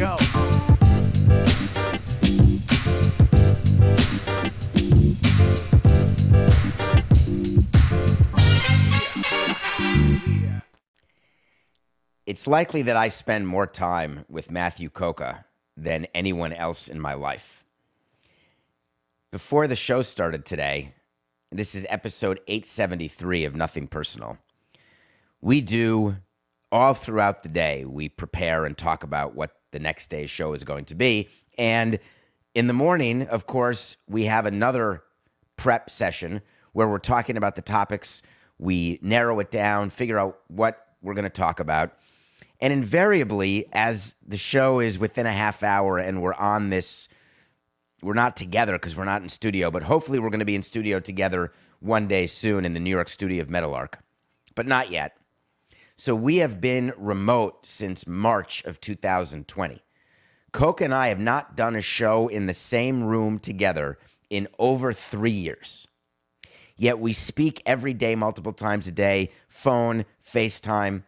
Go. It's likely that I spend more time with Matthew Coca than anyone else in my life. Before the show started today, this is episode 873 of Nothing Personal. We do all throughout the day, we prepare and talk about what the next day's show is going to be. And in the morning, of course, we have another prep session where we're talking about the topics. We narrow it down, figure out what we're going to talk about. And invariably, as the show is within a half hour and we're on this, we're not together because we're not in studio, but hopefully we're going to be in studio together one day soon in the New York studio of Meadowlark, but not yet. So we have been remote since March of 2020. Coke and I have not done a show in the same room together in over three years. Yet we speak every day, multiple times a day phone, FaceTime,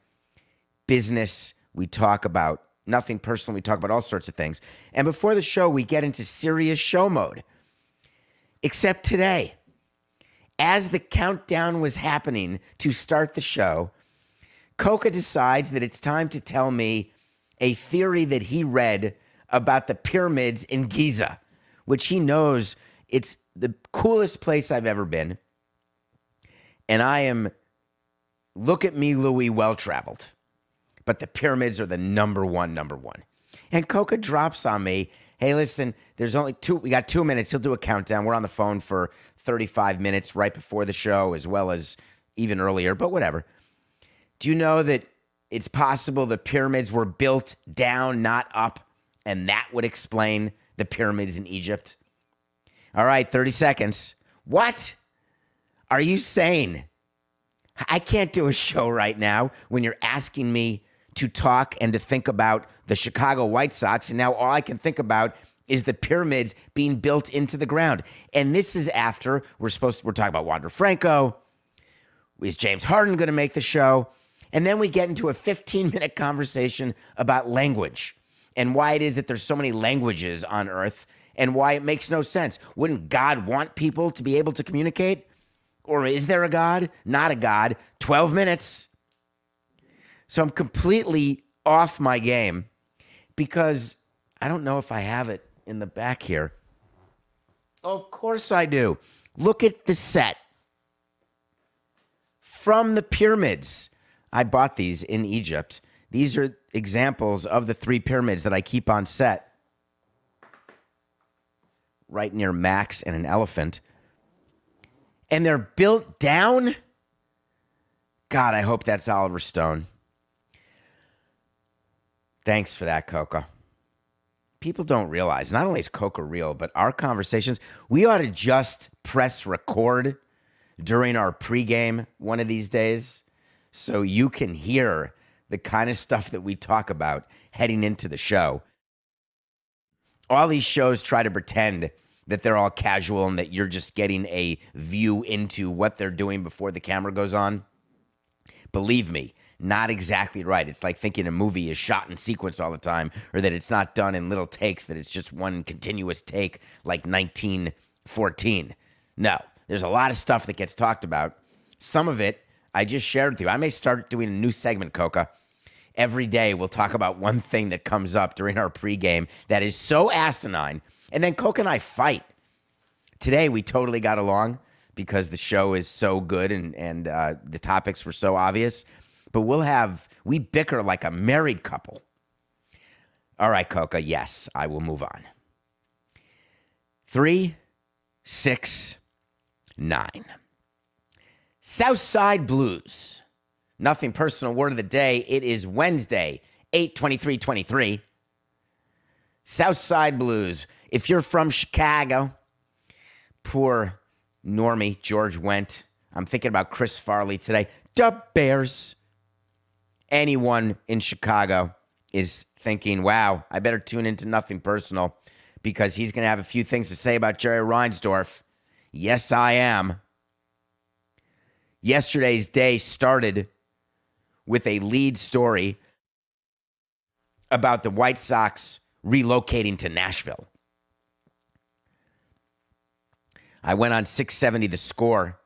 business. We talk about nothing personal. We talk about all sorts of things. And before the show, we get into serious show mode. Except today, as the countdown was happening to start the show, Coca decides that it's time to tell me a theory that he read about the pyramids in Giza, which he knows it's the coolest place I've ever been. And I am, look at me, Louis, well traveled. But the pyramids are the number one, number one. And Coca drops on me, hey, listen, there's only two, we got two minutes. He'll do a countdown. We're on the phone for 35 minutes right before the show, as well as even earlier, but whatever. Do you know that it's possible the pyramids were built down, not up? And that would explain the pyramids in Egypt. All right, 30 seconds. What? Are you sane? I can't do a show right now when you're asking me to talk and to think about the Chicago White Sox. And now all I can think about is the pyramids being built into the ground. And this is after we're supposed to, we're talking about Wander Franco. Is James Harden going to make the show? And then we get into a 15 minute conversation about language and why it is that there's so many languages on earth and why it makes no sense. Wouldn't God want people to be able to communicate? Or is there a God? Not a God. 12 minutes. So I'm completely off my game because I don't know if I have it in the back here. Of course I do. Look at the set from the pyramids. I bought these in Egypt. These are examples of the three pyramids that I keep on set right near Max and an elephant. And they're built down. God, I hope that's Oliver Stone. Thanks for that, Coca. People don't realize not only is Coca real, but our conversations, we ought to just press record during our pregame one of these days so you can hear the kind of stuff that we talk about heading into the show. All these shows try to pretend that they're all casual and that you're just getting a view into what they're doing before the camera goes on. Believe me, not exactly right. It's like thinking a movie is shot in sequence all the time or that it's not done in little takes, that it's just one continuous take like 1914. No, there's a lot of stuff that gets talked about. Some of it I just shared with you. I may start doing a new segment, Coca. Every day we'll talk about one thing that comes up during our pregame that is so asinine. And then Coca and I fight. Today we totally got along because the show is so good and, and uh, the topics were so obvious. But we'll have, we bicker like a married couple. All right, Coca, yes, I will move on. Three, six, nine. Southside Blues, Nothing personal word of the day. It is Wednesday, 8 23 23. Southside Blues. If you're from Chicago, poor normie George Wendt. I'm thinking about Chris Farley today. The Bears. Anyone in Chicago is thinking, wow, I better tune into nothing personal because he's going to have a few things to say about Jerry Reinsdorf. Yes, I am. Yesterday's day started with a lead story about the White Sox relocating to Nashville. I went on 670 the score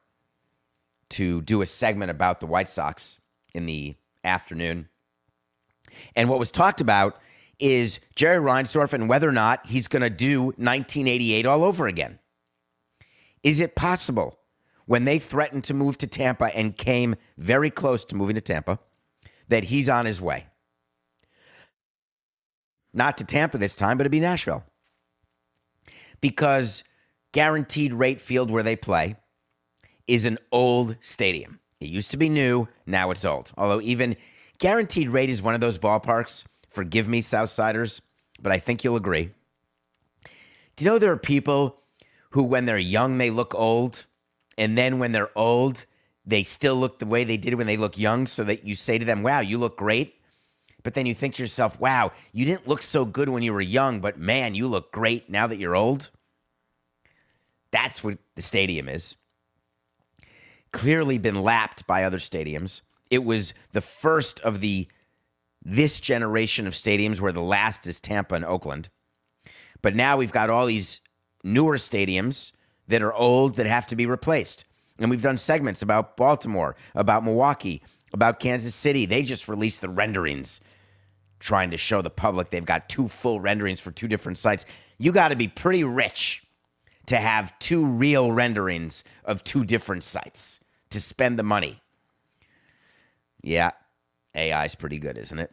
to do a segment about the White Sox in the afternoon. And what was talked about is Jerry Reinsdorf and whether or not he's going to do 1988 all over again. Is it possible when they threatened to move to Tampa and came very close to moving to Tampa that he's on his way? Not to Tampa this time, but to be Nashville. Because guaranteed rate field where they play is an old stadium. It used to be new, now it's old. Although even guaranteed rate is one of those ballparks. Forgive me, Southsiders, but I think you'll agree. Do you know there are people who, when they're young, they look old, and then when they're old, they still look the way they did when they look young, so that you say to them, Wow, you look great. But then you think to yourself, Wow, you didn't look so good when you were young, but man, you look great now that you're old. That's what the stadium is. Clearly been lapped by other stadiums. It was the first of the this generation of stadiums where the last is Tampa and Oakland. But now we've got all these newer stadiums that are old that have to be replaced. And we've done segments about Baltimore, about Milwaukee, about Kansas City. They just released the renderings trying to show the public they've got two full renderings for two different sites. You got to be pretty rich to have two real renderings of two different sites to spend the money. Yeah, AI is pretty good, isn't it?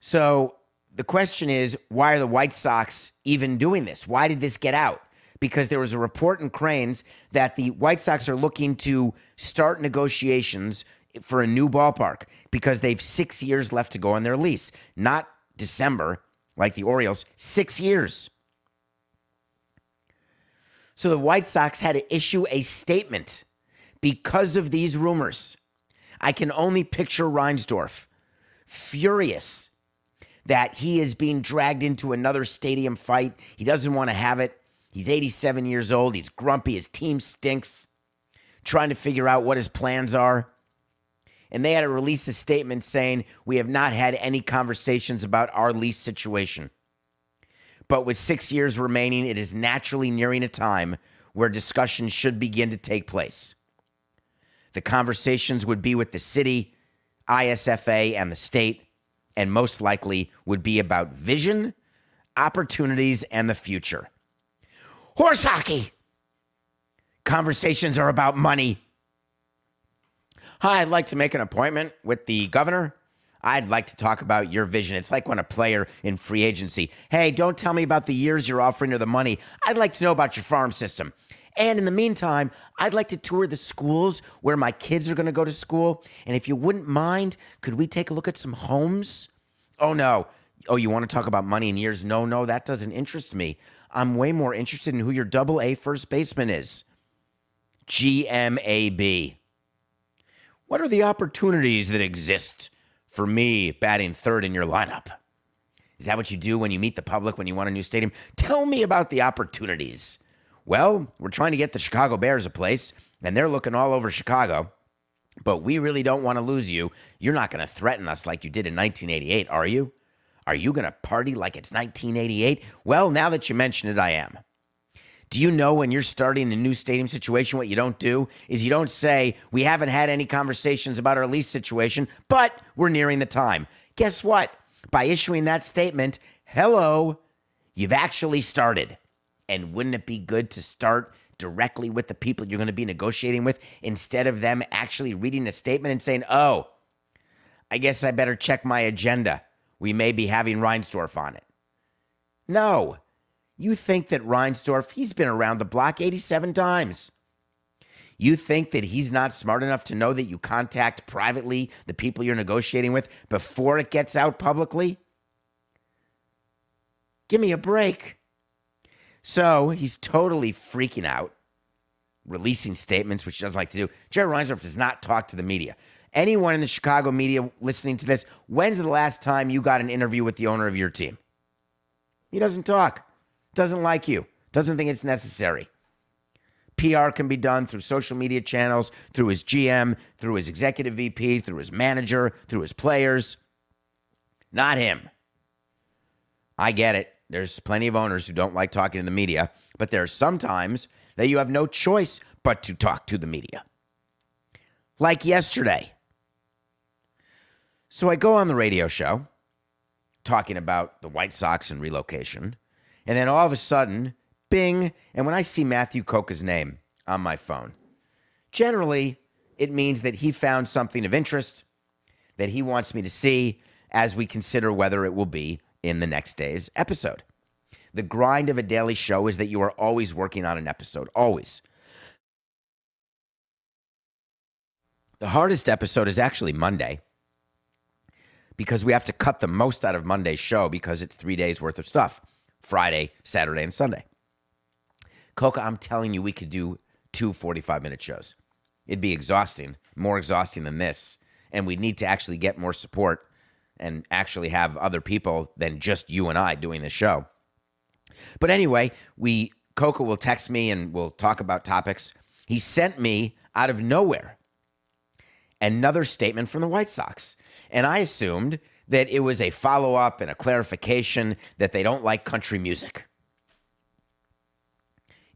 So the question is why are the White Sox even doing this? Why did this get out? Because there was a report in Crain's that the White Sox are looking to start negotiations for a new ballpark because they've six years left to go on their lease, not December like the Orioles, six years. So the White Sox had to issue a statement because of these rumors. I can only picture Reinsdorf furious that he is being dragged into another stadium fight. He doesn't want to have it. He's 87 years old. He's grumpy. His team stinks, trying to figure out what his plans are. And they had to release a statement saying, We have not had any conversations about our lease situation. But with six years remaining, it is naturally nearing a time where discussions should begin to take place. The conversations would be with the city, ISFA, and the state, and most likely would be about vision, opportunities, and the future. Horse hockey! Conversations are about money. Hi, I'd like to make an appointment with the governor. I'd like to talk about your vision. It's like when a player in free agency, hey, don't tell me about the years you're offering or the money. I'd like to know about your farm system. And in the meantime, I'd like to tour the schools where my kids are going to go to school. And if you wouldn't mind, could we take a look at some homes? Oh, no. Oh, you want to talk about money and years? No, no, that doesn't interest me. I'm way more interested in who your double A first baseman is. GMAB. What are the opportunities that exist for me batting third in your lineup? Is that what you do when you meet the public when you want a new stadium? Tell me about the opportunities. Well, we're trying to get the Chicago Bears a place, and they're looking all over Chicago, but we really don't want to lose you. You're not going to threaten us like you did in 1988, are you? Are you going to party like it's 1988? Well, now that you mention it, I am. Do you know when you're starting a new stadium situation, what you don't do is you don't say, We haven't had any conversations about our lease situation, but we're nearing the time. Guess what? By issuing that statement, hello, you've actually started. And wouldn't it be good to start directly with the people you're going to be negotiating with instead of them actually reading a statement and saying, Oh, I guess I better check my agenda. We may be having Reinsdorf on it. No, you think that Reinsdorf, he's been around the block 87 times. You think that he's not smart enough to know that you contact privately the people you're negotiating with before it gets out publicly? Give me a break. So he's totally freaking out, releasing statements, which he doesn't like to do. Jerry Reinsdorf does not talk to the media. Anyone in the Chicago media listening to this, when's the last time you got an interview with the owner of your team? He doesn't talk, doesn't like you, doesn't think it's necessary. PR can be done through social media channels, through his GM, through his executive VP, through his manager, through his players. Not him. I get it. There's plenty of owners who don't like talking to the media, but there's sometimes that you have no choice but to talk to the media. Like yesterday. So I go on the radio show talking about the White Sox and relocation, and then all of a sudden, bing, and when I see Matthew Coca's name on my phone, generally it means that he found something of interest that he wants me to see as we consider whether it will be in the next day's episode. The grind of a daily show is that you are always working on an episode, always. The hardest episode is actually Monday because we have to cut the most out of Monday's show because it's three days worth of stuff Friday, Saturday, and Sunday. Coca, I'm telling you, we could do two 45 minute shows. It'd be exhausting, more exhausting than this. And we need to actually get more support and actually have other people than just you and I doing the show. But anyway, we Coca will text me and we'll talk about topics. He sent me out of nowhere another statement from the White Sox. And I assumed that it was a follow up and a clarification that they don't like country music.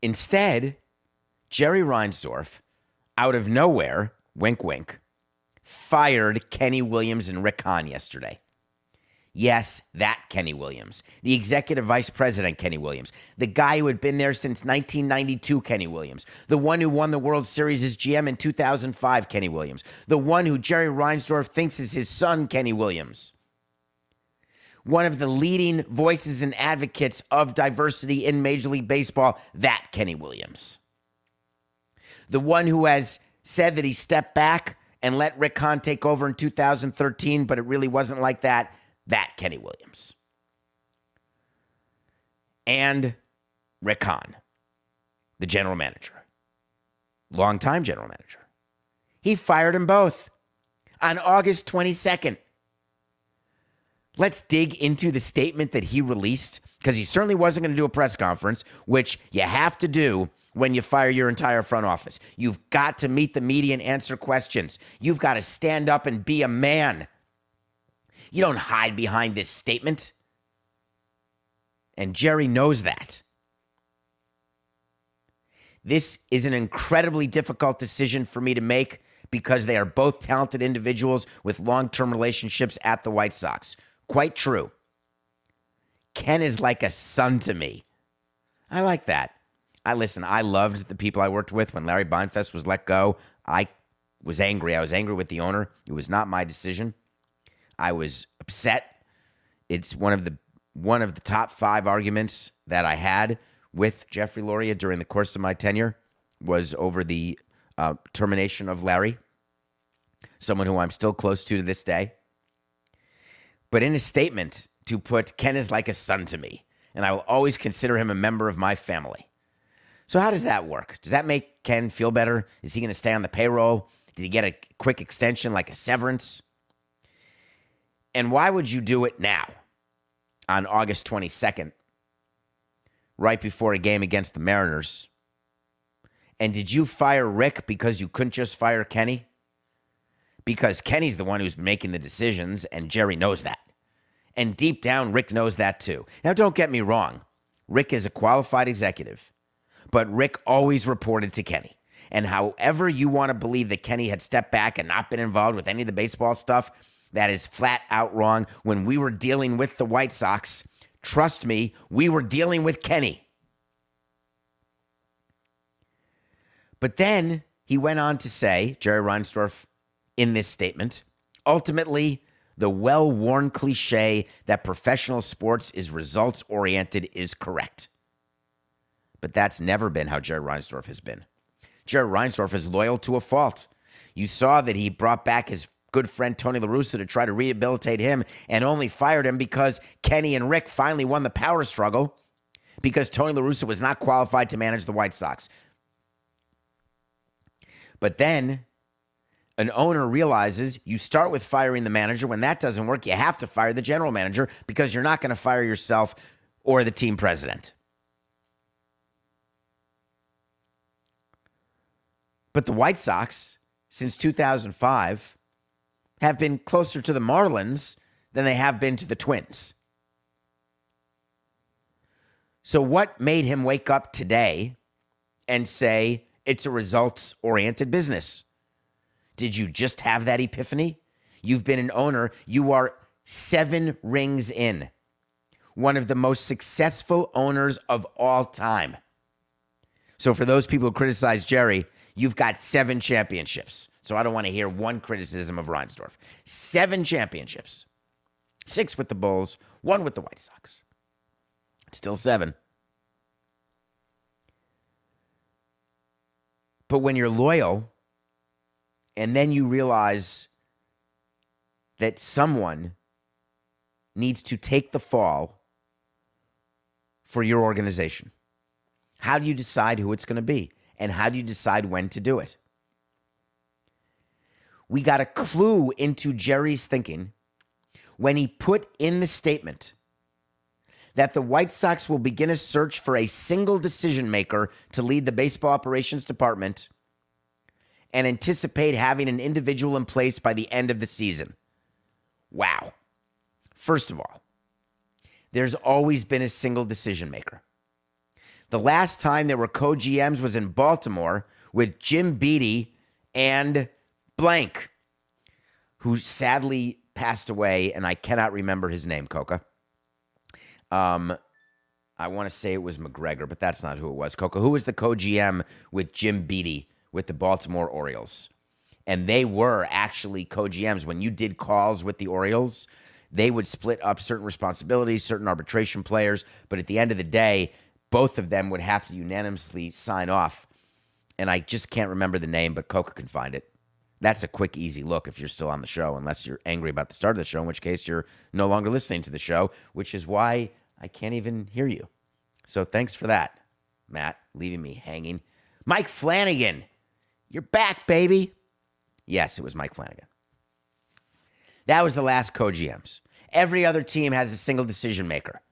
Instead, Jerry Reinsdorf, out of nowhere, wink, wink, fired Kenny Williams and Rick Hahn yesterday. Yes, that Kenny Williams, the executive vice president Kenny Williams, the guy who had been there since 1992 Kenny Williams, the one who won the World Series as GM in 2005 Kenny Williams, the one who Jerry Reinsdorf thinks is his son Kenny Williams. One of the leading voices and advocates of diversity in Major League Baseball, that Kenny Williams. The one who has said that he stepped back and let Rick Hahn take over in 2013, but it really wasn't like that that Kenny Williams. And Rick Hahn, the general manager, longtime general manager. He fired them both on August 22nd. Let's dig into the statement that he released because he certainly wasn't going to do a press conference, which you have to do when you fire your entire front office. You've got to meet the media and answer questions. You've got to stand up and be a man. You don't hide behind this statement. And Jerry knows that. This is an incredibly difficult decision for me to make because they are both talented individuals with long term relationships at the White Sox. Quite true. Ken is like a son to me. I like that. I listen, I loved the people I worked with when Larry Beinfest was let go. I was angry. I was angry with the owner. It was not my decision. I was upset. It's one of the one of the top five arguments that I had with Jeffrey Loria during the course of my tenure was over the uh, termination of Larry, someone who I'm still close to to this day. But in a statement, to put Ken is like a son to me, and I will always consider him a member of my family. So, how does that work? Does that make Ken feel better? Is he going to stay on the payroll? Did he get a quick extension like a severance? And why would you do it now on August 22nd, right before a game against the Mariners? And did you fire Rick because you couldn't just fire Kenny? Because Kenny's the one who's making the decisions, and Jerry knows that. And deep down, Rick knows that too. Now, don't get me wrong. Rick is a qualified executive, but Rick always reported to Kenny. And however you want to believe that Kenny had stepped back and not been involved with any of the baseball stuff, that is flat out wrong. When we were dealing with the White Sox, trust me, we were dealing with Kenny. But then he went on to say, Jerry Reinsdorf, in this statement, ultimately, the well worn cliche that professional sports is results oriented is correct. But that's never been how Jerry Reinsdorf has been. Jerry Reinsdorf is loyal to a fault. You saw that he brought back his good friend Tony La Russa to try to rehabilitate him and only fired him because Kenny and Rick finally won the power struggle because Tony La Russa was not qualified to manage the White Sox. But then an owner realizes you start with firing the manager. When that doesn't work, you have to fire the general manager because you're not going to fire yourself or the team president. But the White Sox, since 2005, have been closer to the Marlins than they have been to the Twins. So, what made him wake up today and say it's a results oriented business? Did you just have that epiphany? You've been an owner, you are seven rings in, one of the most successful owners of all time. So, for those people who criticize Jerry, you've got seven championships. So, I don't want to hear one criticism of Reinsdorf. Seven championships, six with the Bulls, one with the White Sox. Still seven. But when you're loyal and then you realize that someone needs to take the fall for your organization, how do you decide who it's going to be? And how do you decide when to do it? We got a clue into Jerry's thinking when he put in the statement that the White Sox will begin a search for a single decision maker to lead the baseball operations department and anticipate having an individual in place by the end of the season. Wow. First of all, there's always been a single decision maker. The last time there were co GMs was in Baltimore with Jim Beattie and blank, who sadly passed away, and I cannot remember his name, Coca. Um, I want to say it was McGregor, but that's not who it was. Coca, who was the co GM with Jim Beattie with the Baltimore Orioles? And they were actually co GMs. When you did calls with the Orioles, they would split up certain responsibilities, certain arbitration players. But at the end of the day, both of them would have to unanimously sign off. And I just can't remember the name, but Coca can find it. That's a quick, easy look if you're still on the show, unless you're angry about the start of the show, in which case you're no longer listening to the show, which is why I can't even hear you. So thanks for that, Matt, leaving me hanging. Mike Flanagan, you're back, baby. Yes, it was Mike Flanagan. That was the last co GMs. Every other team has a single decision maker.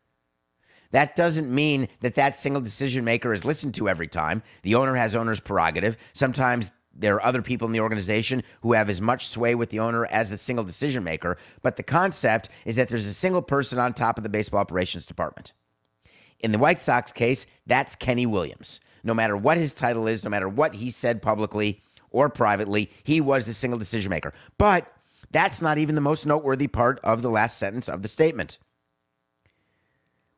That doesn't mean that that single decision maker is listened to every time. The owner has owner's prerogative. Sometimes there are other people in the organization who have as much sway with the owner as the single decision maker. But the concept is that there's a single person on top of the baseball operations department. In the White Sox case, that's Kenny Williams. No matter what his title is, no matter what he said publicly or privately, he was the single decision maker. But that's not even the most noteworthy part of the last sentence of the statement.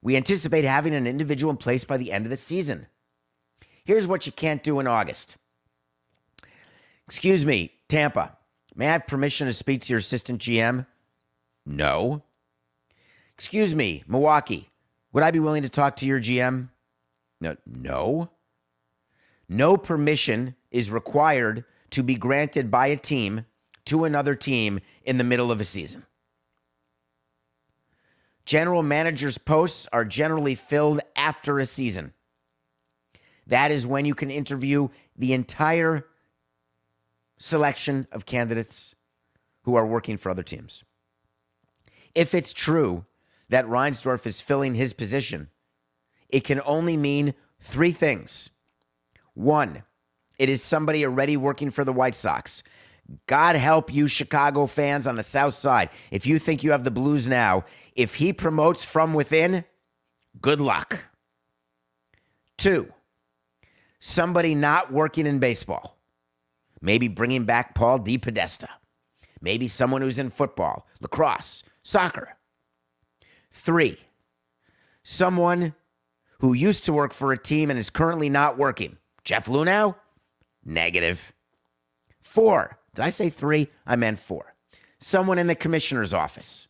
We anticipate having an individual in place by the end of the season. Here's what you can't do in August. Excuse me, Tampa. May I have permission to speak to your assistant GM? No. Excuse me, Milwaukee. Would I be willing to talk to your GM? No. No. No permission is required to be granted by a team to another team in the middle of a season. General managers' posts are generally filled after a season. That is when you can interview the entire selection of candidates who are working for other teams. If it's true that Reinsdorf is filling his position, it can only mean three things. One, it is somebody already working for the White Sox. God help you, Chicago fans on the South Side. If you think you have the Blues now, if he promotes from within, good luck. Two, somebody not working in baseball. Maybe bringing back Paul DePodesta. Maybe someone who's in football, lacrosse, soccer. Three, someone who used to work for a team and is currently not working. Jeff Luhnow? Negative. Four, did I say three? I meant four. Someone in the commissioner's office,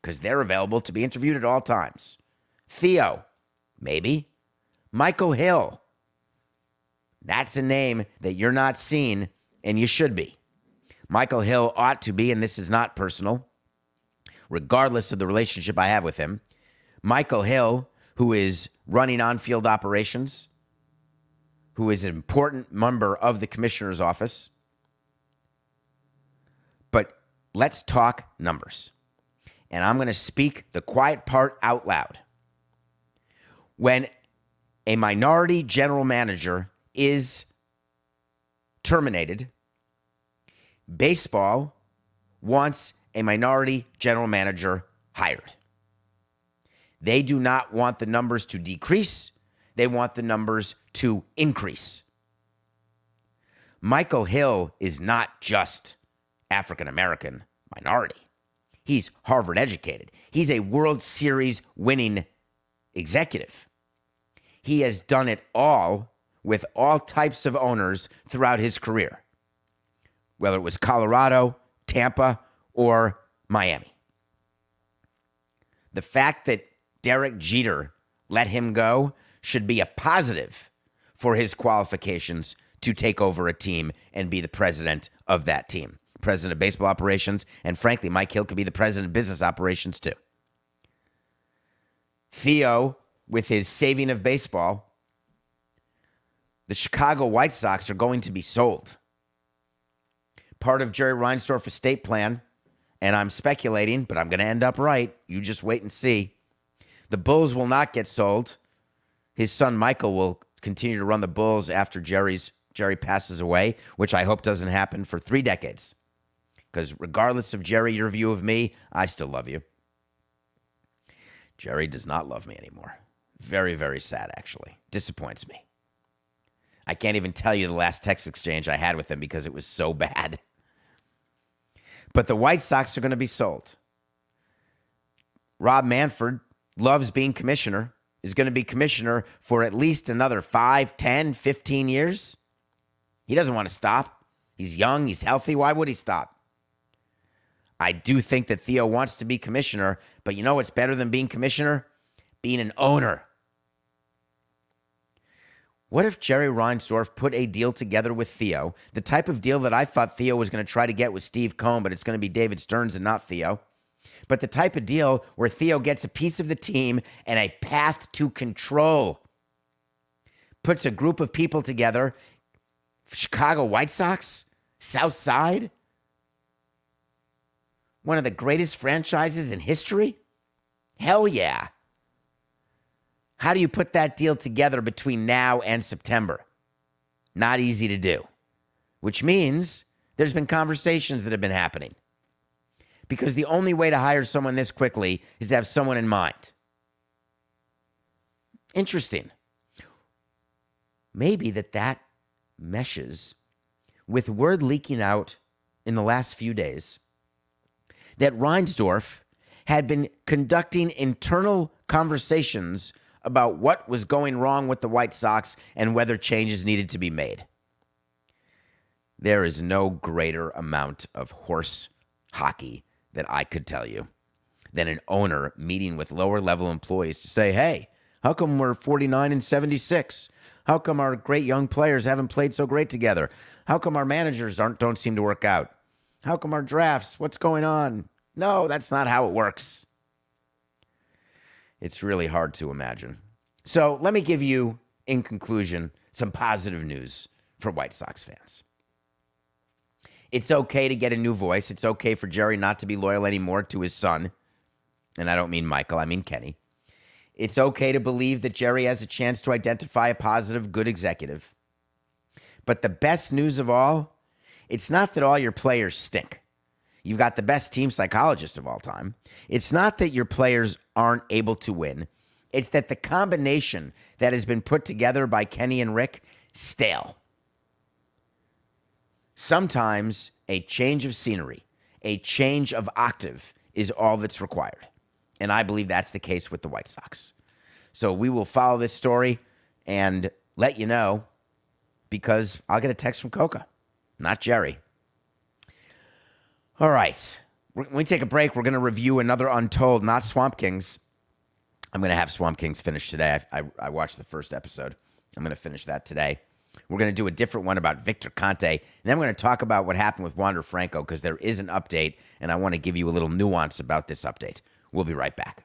because they're available to be interviewed at all times. Theo, maybe. Michael Hill, That's a name that you're not seeing, and you should be. Michael Hill ought to be, and this is not personal, regardless of the relationship I have with him. Michael Hill, who is running on field operations, who is an important member of the commissioner's office. But let's talk numbers. And I'm going to speak the quiet part out loud. When a minority general manager is terminated, baseball wants a minority general manager hired. They do not want the numbers to decrease, they want the numbers to increase. Michael Hill is not just African American minority. He's Harvard educated. He's a World Series winning executive. He has done it all with all types of owners throughout his career, whether it was Colorado, Tampa, or Miami. The fact that Derek Jeter let him go should be a positive for his qualifications to take over a team and be the president of that team, president of baseball operations. And frankly, Mike Hill could be the president of business operations too. Theo, with his saving of baseball, the Chicago White Sox are going to be sold. Part of Jerry Reinsdorf estate plan, and I'm speculating, but I'm going to end up right. You just wait and see. The Bulls will not get sold. His son Michael will continue to run the Bulls after Jerry's Jerry passes away, which I hope doesn't happen for three decades. Because regardless of Jerry, your view of me, I still love you. Jerry does not love me anymore. Very, very sad, actually. Disappoints me. I can't even tell you the last text exchange I had with him because it was so bad. But the White Sox are going to be sold. Rob Manfred loves being commissioner, is going to be commissioner for at least another 5, 10, 15 years. He doesn't want to stop. He's young, he's healthy. Why would he stop? I do think that Theo wants to be commissioner, but you know what's better than being commissioner? Being an owner. What if Jerry Reinsdorf put a deal together with Theo, the type of deal that I thought Theo was going to try to get with Steve Cohen, but it's going to be David Stearns and not Theo? But the type of deal where Theo gets a piece of the team and a path to control, puts a group of people together, Chicago White Sox, South Side, one of the greatest franchises in history? Hell yeah. How do you put that deal together between now and September? Not easy to do, which means there's been conversations that have been happening. Because the only way to hire someone this quickly is to have someone in mind. Interesting. Maybe that that meshes with word leaking out in the last few days that Reinsdorf had been conducting internal conversations about what was going wrong with the White Sox and whether changes needed to be made. There is no greater amount of horse hockey that I could tell you than an owner meeting with lower level employees to say, hey, how come we're 49 and 76? How come our great young players haven't played so great together? How come our managers aren't don't seem to work out? How come our drafts? What's going on? No, that's not how it works. It's really hard to imagine. So let me give you, in conclusion, some positive news for White Sox fans. It's okay to get a new voice. It's okay for Jerry not to be loyal anymore to his son. And I don't mean Michael, I mean Kenny. It's okay to believe that Jerry has a chance to identify a positive, good executive. But the best news of all, it's not that all your players stink. You've got the best team psychologist of all time. It's not that your players aren't able to win. It's that the combination that has been put together by Kenny and Rick, stale. Sometimes a change of scenery, a change of octave is all that's required. And I believe that's the case with the White Sox. So we will follow this story and let you know because I'll get a text from Coca, not Jerry. All right. When we take a break, we're going to review another Untold, not Swamp Kings. I'm going to have Swamp Kings finish today. I, I, I watched the first episode. I'm going to finish that today. We're going to do a different one about Victor Conte. And then we're going to talk about what happened with Wander Franco because there is an update, and I want to give you a little nuance about this update. We'll be right back.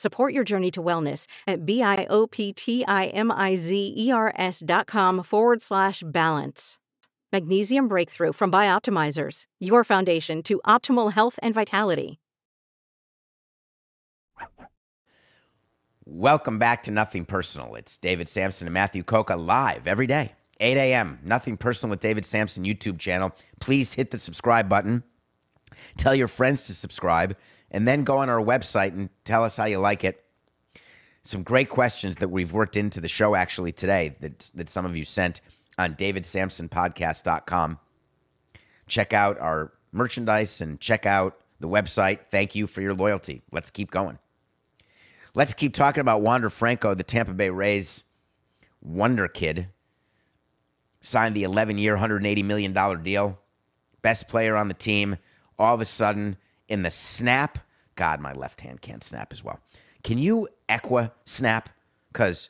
Support your journey to wellness at B-I-O-P-T-I-M-I-Z-E-R-S dot com forward slash balance. Magnesium Breakthrough from Bioptimizers, your foundation to optimal health and vitality. Welcome back to Nothing Personal. It's David Samson and Matthew Coca live every day, 8 a.m. Nothing Personal with David Samson YouTube channel. Please hit the subscribe button. Tell your friends to subscribe, and then go on our website and tell us how you like it. Some great questions that we've worked into the show actually today that, that some of you sent on davidsampsonpodcast.com. Check out our merchandise and check out the website. Thank you for your loyalty. Let's keep going. Let's keep talking about Wander Franco, the Tampa Bay Rays wonder kid. Signed the 11 year, $180 million deal. Best player on the team. All of a sudden, in the snap, God, my left hand can't snap as well. Can you equa snap? Because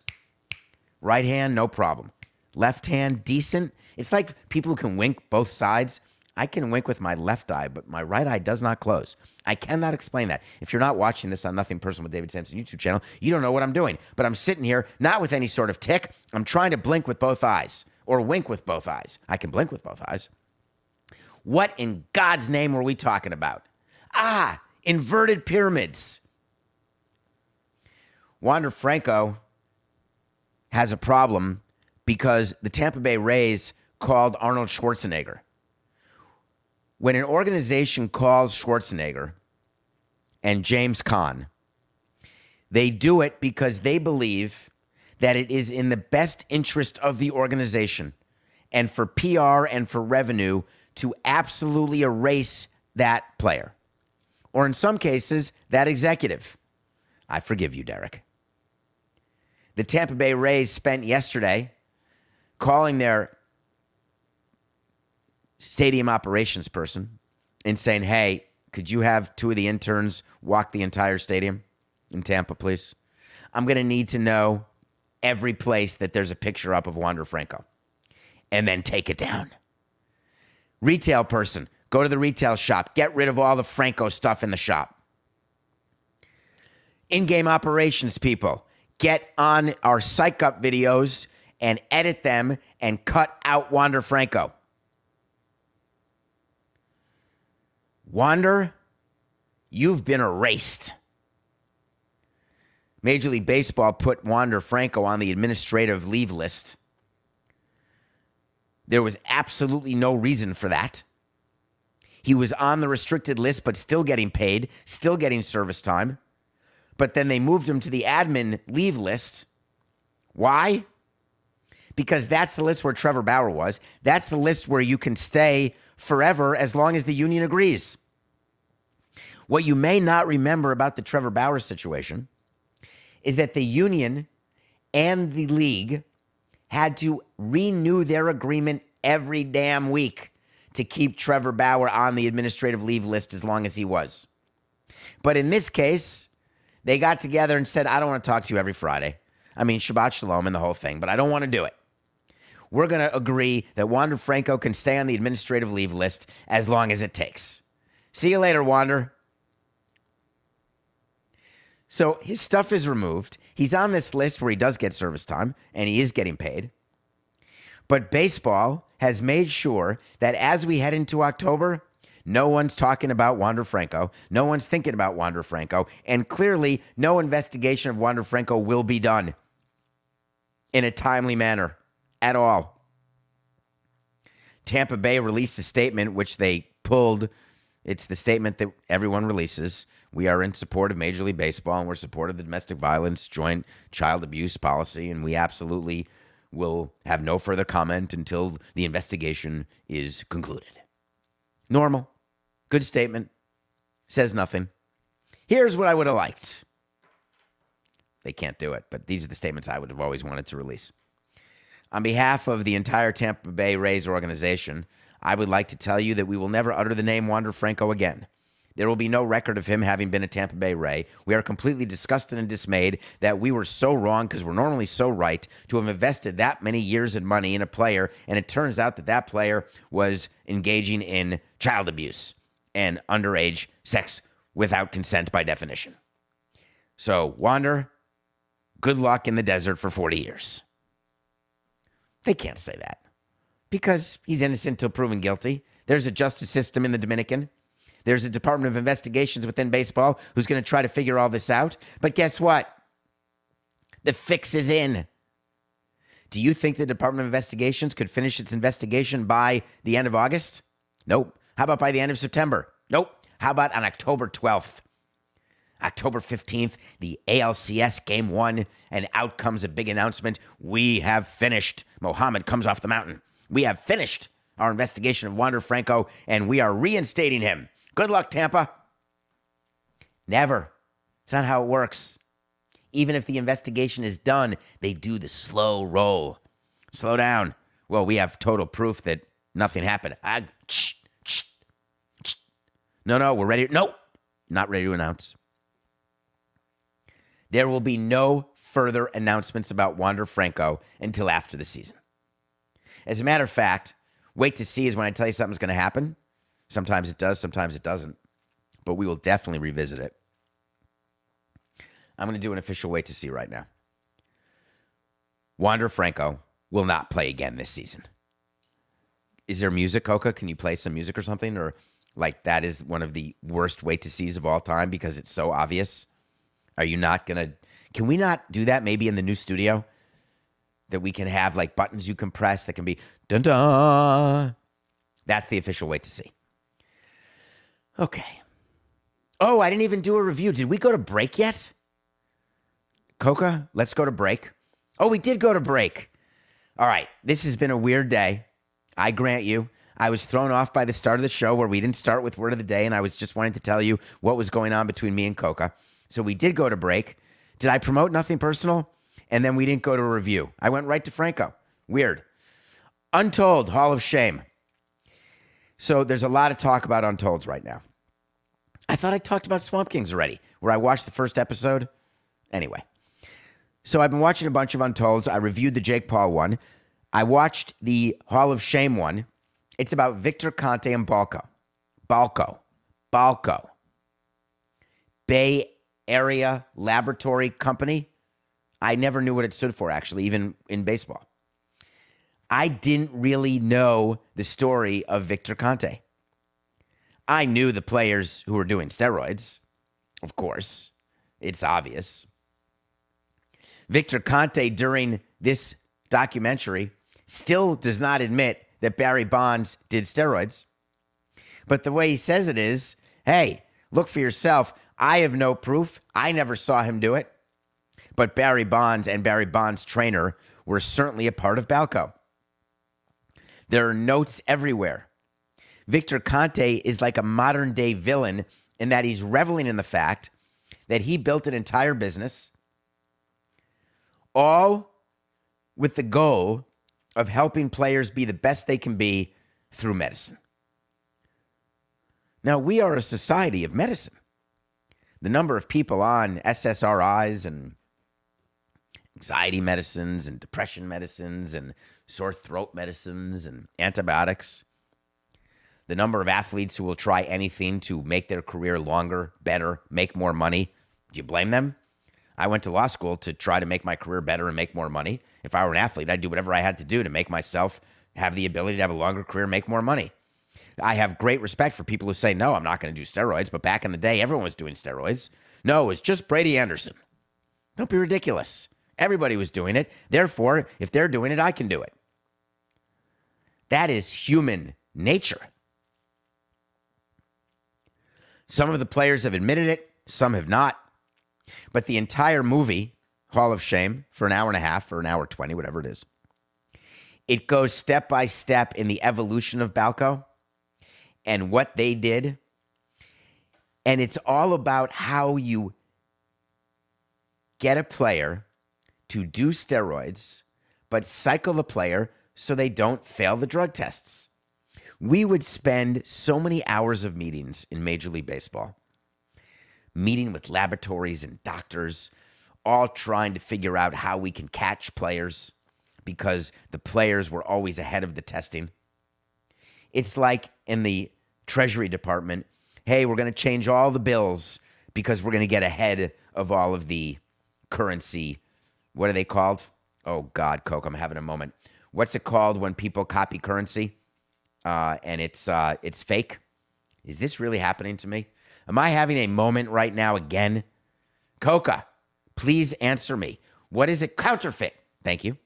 right hand, no problem. Left hand, decent. It's like people who can wink both sides. I can wink with my left eye, but my right eye does not close. I cannot explain that. If you're not watching this on Nothing Personal with David Samson YouTube channel, you don't know what I'm doing. But I'm sitting here, not with any sort of tick. I'm trying to blink with both eyes or wink with both eyes. I can blink with both eyes. What in God's name were we talking about? Ah, inverted pyramids. Wander Franco has a problem because the Tampa Bay Rays called Arnold Schwarzenegger. When an organization calls Schwarzenegger and James Caan, they do it because they believe that it is in the best interest of the organization and for PR and for revenue to absolutely erase that player. Or in some cases, that executive. I forgive you, Derek. The Tampa Bay Rays spent yesterday calling their stadium operations person and saying, hey, could you have two of the interns walk the entire stadium in Tampa, please? I'm going to need to know every place that there's a picture up of Wander Franco and then take it down. Retail person, go to the retail shop, get rid of all the Franco stuff in the shop. In game operations people, get on our psych up videos and edit them and cut out Wander Franco. Wander, you've been erased. Major League Baseball put Wander Franco on the administrative leave list. There was absolutely no reason for that. He was on the restricted list, but still getting paid, still getting service time. But then they moved him to the admin leave list. Why? Because that's the list where Trevor Bauer was. That's the list where you can stay forever as long as the union agrees. What you may not remember about the Trevor Bauer situation is that the union and the league had to renew their agreement every damn week to keep Trevor Bauer on the administrative leave list as long as he was. But in this case, They got together and said, I don't want to talk to you every Friday. I mean, Shabbat Shalom and the whole thing, but I don't want to do it. We're going to agree that Wander Franco can stay on the administrative leave list as long as it takes. See you later, Wander. So his stuff is removed. He's on this list where he does get service time and he is getting paid. But baseball has made sure that as we head into October, no one's talking about Wander Franco. No one's thinking about Wander Franco. And clearly, no investigation of Wander Franco will be done in a timely manner at all. Tampa Bay released a statement which they pulled. It's the statement that everyone releases. We are in support of Major League Baseball and we're support of the domestic violence joint child abuse policy. And we absolutely will have no further comment until the investigation is concluded. Normal. Good statement. Says nothing. Here's what I would have liked. They can't do it, but these are the statements I would have always wanted to release. On behalf of the entire Tampa Bay Rays organization, I would like to tell you that we will never utter the name Wander Franco again. There will be no record of him having been a Tampa Bay Ray. We are completely disgusted and dismayed that we were so wrong because we're normally so right to have invested that many years and money in a player, and it turns out that that player was engaging in child abuse and underage sex without consent by definition. So, Wander, good luck in the desert for 40 years. They can't say that because he's innocent until proven guilty. There's a justice system in the Dominican. There's a Department of Investigations within baseball who's going to try to figure all this out. But guess what? The fix is in. Do you think the Department of Investigations could finish its investigation by the end of August? Nope. How about by the end of September? Nope. How about on October 12th? October 15th, the ALCS game one, and out comes a big announcement. We have finished. Mohammed comes off the mountain. We have finished our investigation of Wander Franco, and we are reinstating him. Good luck, Tampa. Never. It's not how it works. Even if the investigation is done, they do the slow roll. Slow down. Well, we have total proof that nothing happened. I, shh, shh, shh. No, no, we're ready. No, not ready to announce. There will be no further announcements about Wander Franco until after the season. As a matter of fact, wait to see is when I tell you something's going to happen. Sometimes it does, sometimes it doesn't. But we will definitely revisit it. I'm going to do an official wait to see right now. Wander Franco will not play again this season. Is there music, Coca? Can you play some music or something? Or like that is one of the worst wait to sees of all time because it's so obvious? Are you not going to? Can we not do that maybe in the new studio? That we can have like buttons you can press that can be dun dun. That's the official wait to see. Okay. Oh, I didn't even do a review. Did we go to break yet? Coca, let's go to break. Oh, we did go to break. All right. This has been a weird day. I grant you. I was thrown off by the start of the show where we didn't start with word of the day, and I was just wanting to tell you what was going on between me and Coca. So we did go to break. Did I promote nothing personal? And then we didn't go to a review. I went right to Franco. Weird. Untold, Hall of Shame. So there's a lot of talk about Untolds right now. I thought I talked about Swamp Kings already, where I watched the first episode. Anyway, so I've been watching a bunch of Untolds. I reviewed the Jake Paul one. I watched the Hall of Shame one. It's about Victor Conte and Balco. Balco. Balco. Bay Area Laboratory Company. I never knew what it stood for, actually, even in baseball. I didn't really know the story of Victor Conte. I knew the players who were doing steroids, of course. It's obvious. Victor Conte, during this documentary, still does not admit that Barry Bonds did steroids. But the way he says it is hey, look for yourself. I have no proof. I never saw him do it. But Barry Bonds and Barry Bonds' trainer were certainly a part of Balco. There are notes everywhere. Victor Conte is like a modern day villain in that he's reveling in the fact that he built an entire business, all with the goal of helping players be the best they can be through medicine. Now, we are a society of medicine. the number of people on SSRIs and anxiety medicines and depression medicines and sore throat medicines and antibiotics. The number of athletes who will try anything to make their career longer, better, make more money. Do you blame them? I went to law school to try to make my career better and make more money. If I were an athlete, I'd do whatever I had to do to make myself have the ability to have a longer career, make more money. I have great respect for people who say, no, I'm not going to do steroids. But back in the day, everyone was doing steroids. No, it was just Brady Anderson. Don't be ridiculous. Everybody was doing it. Therefore, if they're doing it, I can do it. That is human nature. Some of the players have admitted it, some have not. But the entire movie, Hall of Shame, for an hour and a half or an hour 20, whatever it is, it goes step by step in the evolution of Balco and what they did. And it's all about how you get a player to do steroids, but cycle the player so they don't fail the drug tests. We would spend so many hours of meetings in Major League Baseball, meeting with laboratories and doctors, all trying to figure out how we can catch players because the players were always ahead of the testing. It's like in the Treasury Department, hey, we're going to change all the bills because we're going to get ahead of all of the currency. What are they called? Oh, God, Coke, I'm having a moment. What's it called when people copy currency uh, and it's uh, it's fake? Is this really happening to me? Am I having a moment right now again? Coca, please answer me. What is it? Counterfeit. Thank you.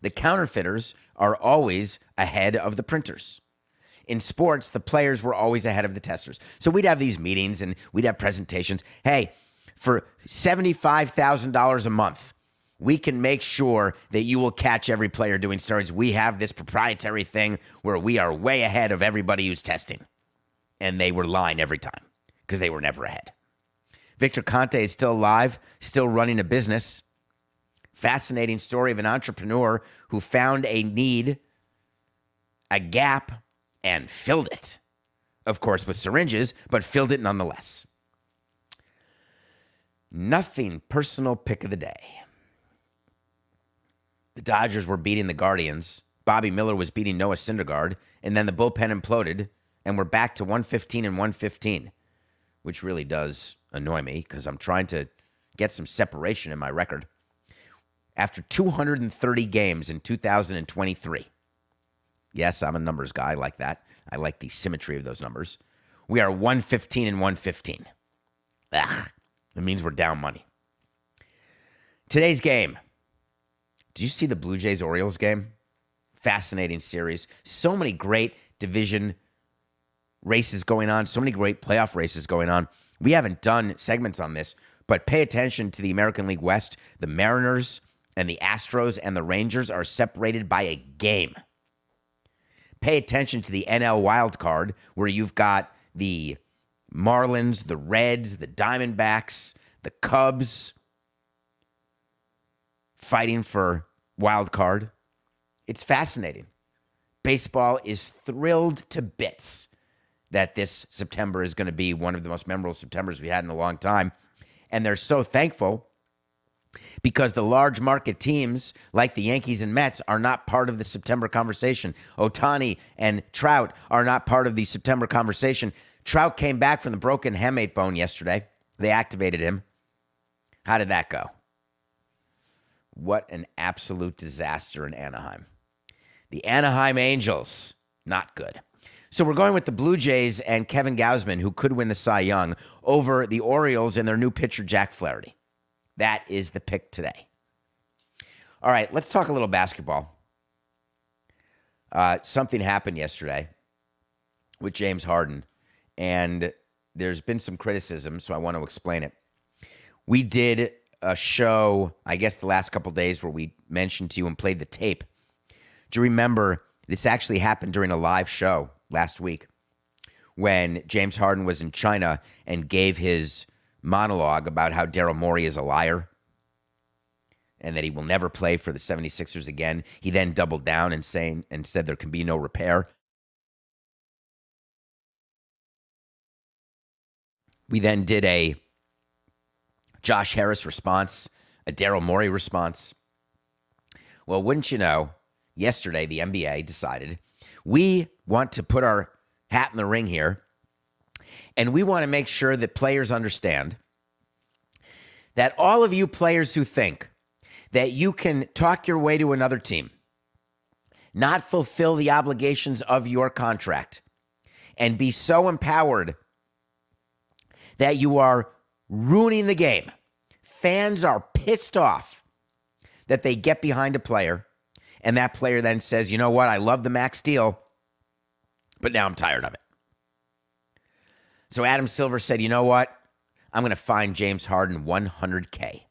The counterfeiters are always ahead of the printers in sports, the players were always ahead of the testers. So we'd have these meetings and we'd have presentations. Hey, for $75,000 a month, we can make sure that you will catch every player doing steroids. We have this proprietary thing where we are way ahead of everybody who's testing. And they were lying every time because they were never ahead. Victor Conte is still alive, still running a business. Fascinating story of an entrepreneur who found a need, a gap and filled it. Of course, with syringes, but filled it nonetheless. Nothing personal pick of the day. The Dodgers were beating the Guardians. Bobby Miller was beating Noah Syndergaard, and then the bullpen imploded, and we're back to 115 and 115, which really does annoy me because I'm trying to get some separation in my record. After 230 games in 2023, Yes, I'm a numbers guy. Like that. I like the symmetry of those numbers. We are 115 and 115. Ugh. It means we're down money. Today's game. Did you see the Blue Jays Orioles game? Fascinating series. So many great division races going on, so many great playoff races going on. We haven't done segments on this, but pay attention to the American League West. The Mariners and the Astros and the Rangers are separated by a game pay attention to the NL wild card where you've got the Marlins, the Reds, the Diamondbacks, the Cubs fighting for wild card. It's fascinating. Baseball is thrilled to bits that this September is going to be one of the most memorable Septembers we had in a long time. And they're so thankful because the large market teams like the Yankees and Mets are not part of the September conversation. Ohtani and Trout are not part of the September conversation. Trout came back from the broken hamate bone yesterday. They activated him. How did that go? What an absolute disaster in Anaheim. The Anaheim Angels, not good. So we're going with the Blue Jays and Kevin Gausman, who could win the Cy Young, over the Orioles and their new pitcher, Jack Flaherty. That is the pick today. All right, let's talk a little basketball. Uh, something happened yesterday with James Harden, and there's been some criticism, so I want to explain it. We did a show, I guess, the last couple days where we mentioned to you and played the tape. Do you remember this actually happened during a live show last week when James Harden was in China and gave his monologue about how Daryl Morey is a liar and that he will never play for the 76ers again. He then doubled down and saying and said there can be no repair. We then did a Josh Harris response, a Daryl Morey response. Well, wouldn't you know, yesterday the NBA decided we want to put our hat in the ring here and we want to make sure that players understand that all of you players who think that you can talk your way to another team, not fulfill the obligations of your contract, and be so empowered that you are ruining the game. Fans are pissed off that they get behind a player and that player then says, you know what, I love the max deal, but now I'm tired of it. So Adam Silver said, you know what? I'm going to fine James Harden 100K,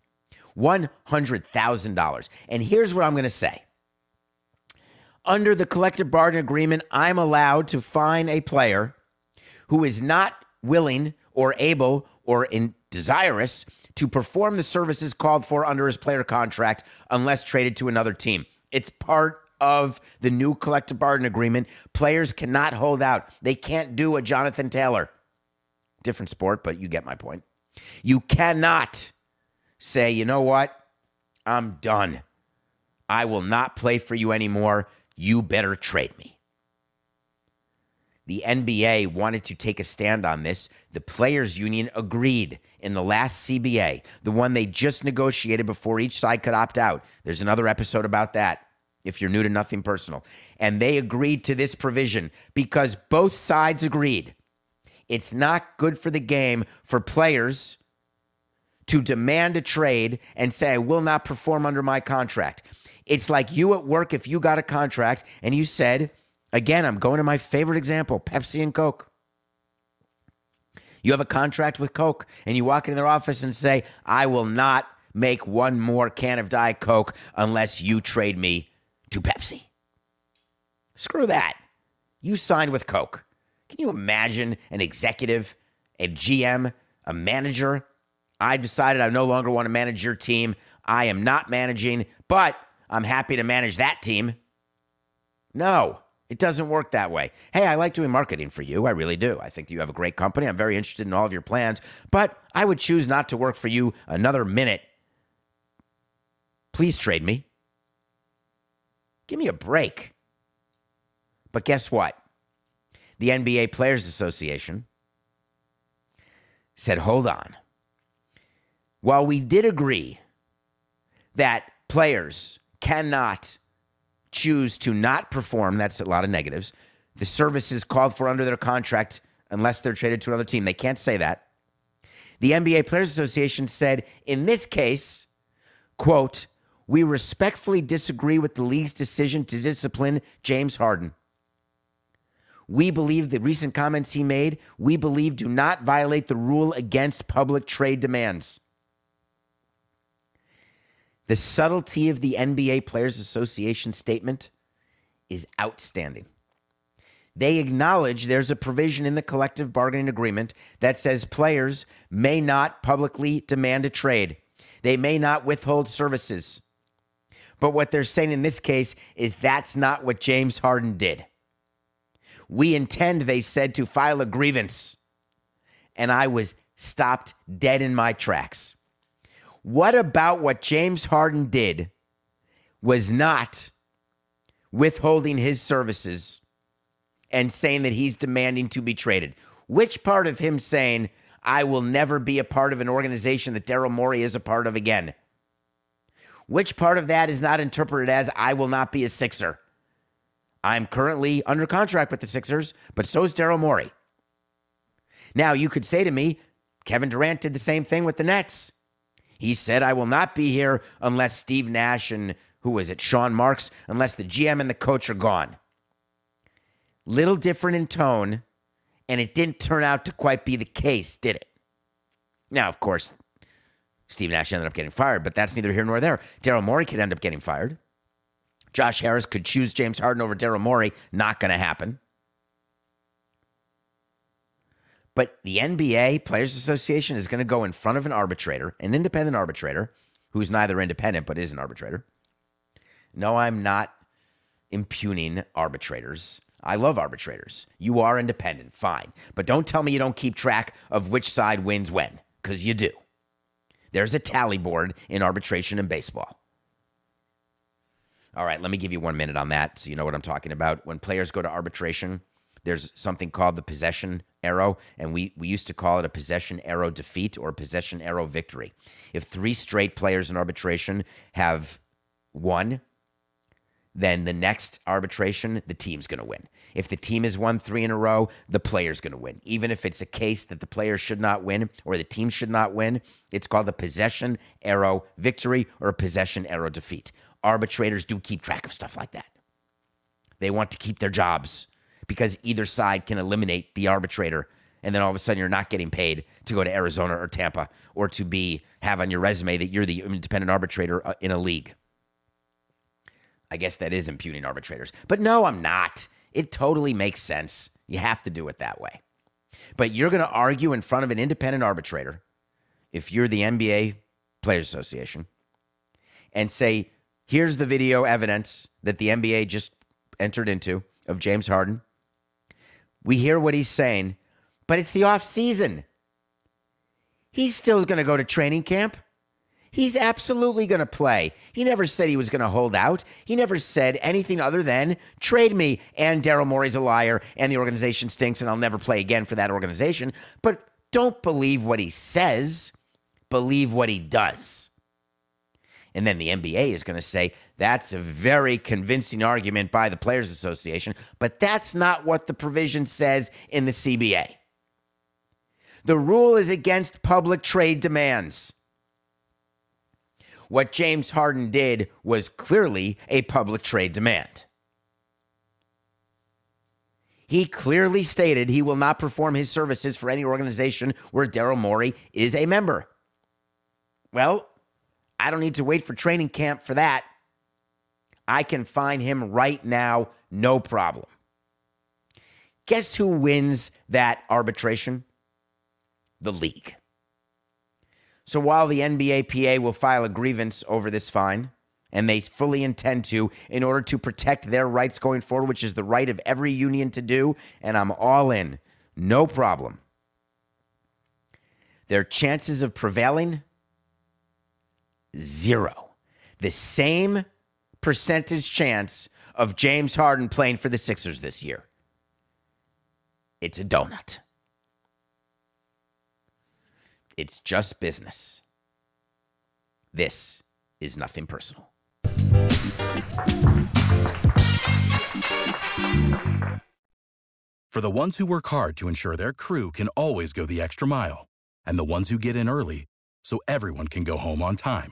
$100,000. And here's what I'm going to say. Under the collective bargain agreement, I'm allowed to fine a player who is not willing or able or in desirous to perform the services called for under his player contract unless traded to another team. It's part of the new collective bargaining agreement. Players cannot hold out. They can't do a Jonathan Taylor. Different sport, but you get my point. You cannot say, you know what? I'm done. I will not play for you anymore. You better trade me. The NBA wanted to take a stand on this. The players' union agreed in the last CBA, the one they just negotiated before each side could opt out. There's another episode about that if you're new to nothing personal. And they agreed to this provision because both sides agreed. It's not good for the game for players to demand a trade and say, I will not perform under my contract. It's like you at work, if you got a contract and you said, again, I'm going to my favorite example Pepsi and Coke. You have a contract with Coke and you walk into their office and say, I will not make one more can of Diet Coke unless you trade me to Pepsi. Screw that. You signed with Coke. Can you imagine an executive, a GM, a manager? I've decided I no longer want to manage your team. I am not managing, but I'm happy to manage that team. No, it doesn't work that way. Hey, I like doing marketing for you. I really do. I think you have a great company. I'm very interested in all of your plans, but I would choose not to work for you another minute. Please trade me. Give me a break. But guess what? The NBA Players Association said, hold on. While we did agree that players cannot choose to not perform, that's a lot of negatives, the services called for under their contract unless they're traded to another team. They can't say that. The NBA Players Association said, in this case, quote, we respectfully disagree with the league's decision to discipline James Harden. We believe the recent comments he made, we believe do not violate the rule against public trade demands. The subtlety of the NBA Players Association statement is outstanding. They acknowledge there's a provision in the collective bargaining agreement that says players may not publicly demand a trade. They may not withhold services. But what they're saying in this case is that's not what James Harden did. We intend, they said, to file a grievance. And I was stopped dead in my tracks. What about what James Harden did was not withholding his services and saying that he's demanding to be traded? Which part of him saying, I will never be a part of an organization that Daryl Morey is a part of again? Which part of that is not interpreted as, I will not be a Sixer? I'm currently under contract with the Sixers, but so is Daryl Morey. Now, you could say to me, Kevin Durant did the same thing with the Nets. He said, I will not be here unless Steve Nash and who is it, Sean Marks, unless the GM and the coach are gone. Little different in tone, and it didn't turn out to quite be the case, did it? Now, of course, Steve Nash ended up getting fired, but that's neither here nor there. Daryl Morey could end up getting fired. Josh Harris could choose James Harden over Daryl Morey. Not going to happen. But the NBA Players Association is going to go in front of an arbitrator, an independent arbitrator, who's neither independent but is an arbitrator. No, I'm not impugning arbitrators. I love arbitrators. You are independent, fine. But don't tell me you don't keep track of which side wins when, because you do. There's a tally board in arbitration and baseball. All right, let me give you one minute on that so you know what I'm talking about. When players go to arbitration, there's something called the possession arrow, and we, we used to call it a possession arrow defeat or possession arrow victory. If three straight players in arbitration have won, then the next arbitration, the team's going to win. If the team has won three in a row, the player's going to win. Even if it's a case that the player should not win or the team should not win, it's called a possession arrow victory or possession arrow defeat. Arbitrators do keep track of stuff like that. They want to keep their jobs because either side can eliminate the arbitrator and then all of a sudden you're not getting paid to go to Arizona or Tampa or to be have on your resume that you're the independent arbitrator uh, in a league. I guess that is impugning arbitrators. But no, I'm not. It totally makes sense. You have to do it that way. But you're going to argue in front of an independent arbitrator if you're the NBA Players Association and say, here's the video evidence that the NBA just entered into of James Harden. We hear what he's saying, but it's the off season. He's still going to go to training camp. He's absolutely going to play. He never said he was going to hold out. He never said anything other than trade me and Daryl Morey's a liar and the organization stinks and I'll never play again for that organization. But don't believe what he says, believe what he does. And then the NBA is going to say that's a very convincing argument by the Players Association, but that's not what the provision says in the CBA. The rule is against public trade demands. What James Harden did was clearly a public trade demand. He clearly stated he will not perform his services for any organization where Daryl Morey is a member. Well, I don't need to wait for training camp for that. I can find him right now, no problem. Guess who wins that arbitration? The league. So while the NBAPA will file a grievance over this fine, and they fully intend to in order to protect their rights going forward, which is the right of every union to do, and I'm all in, no problem. Their chances of prevailing, zero. The same percentage chance of James Harden playing for the Sixers this year. It's a donut. It's just business. This is nothing personal. For the ones who work hard to ensure their crew can always go the extra mile, and the ones who get in early so everyone can go home on time,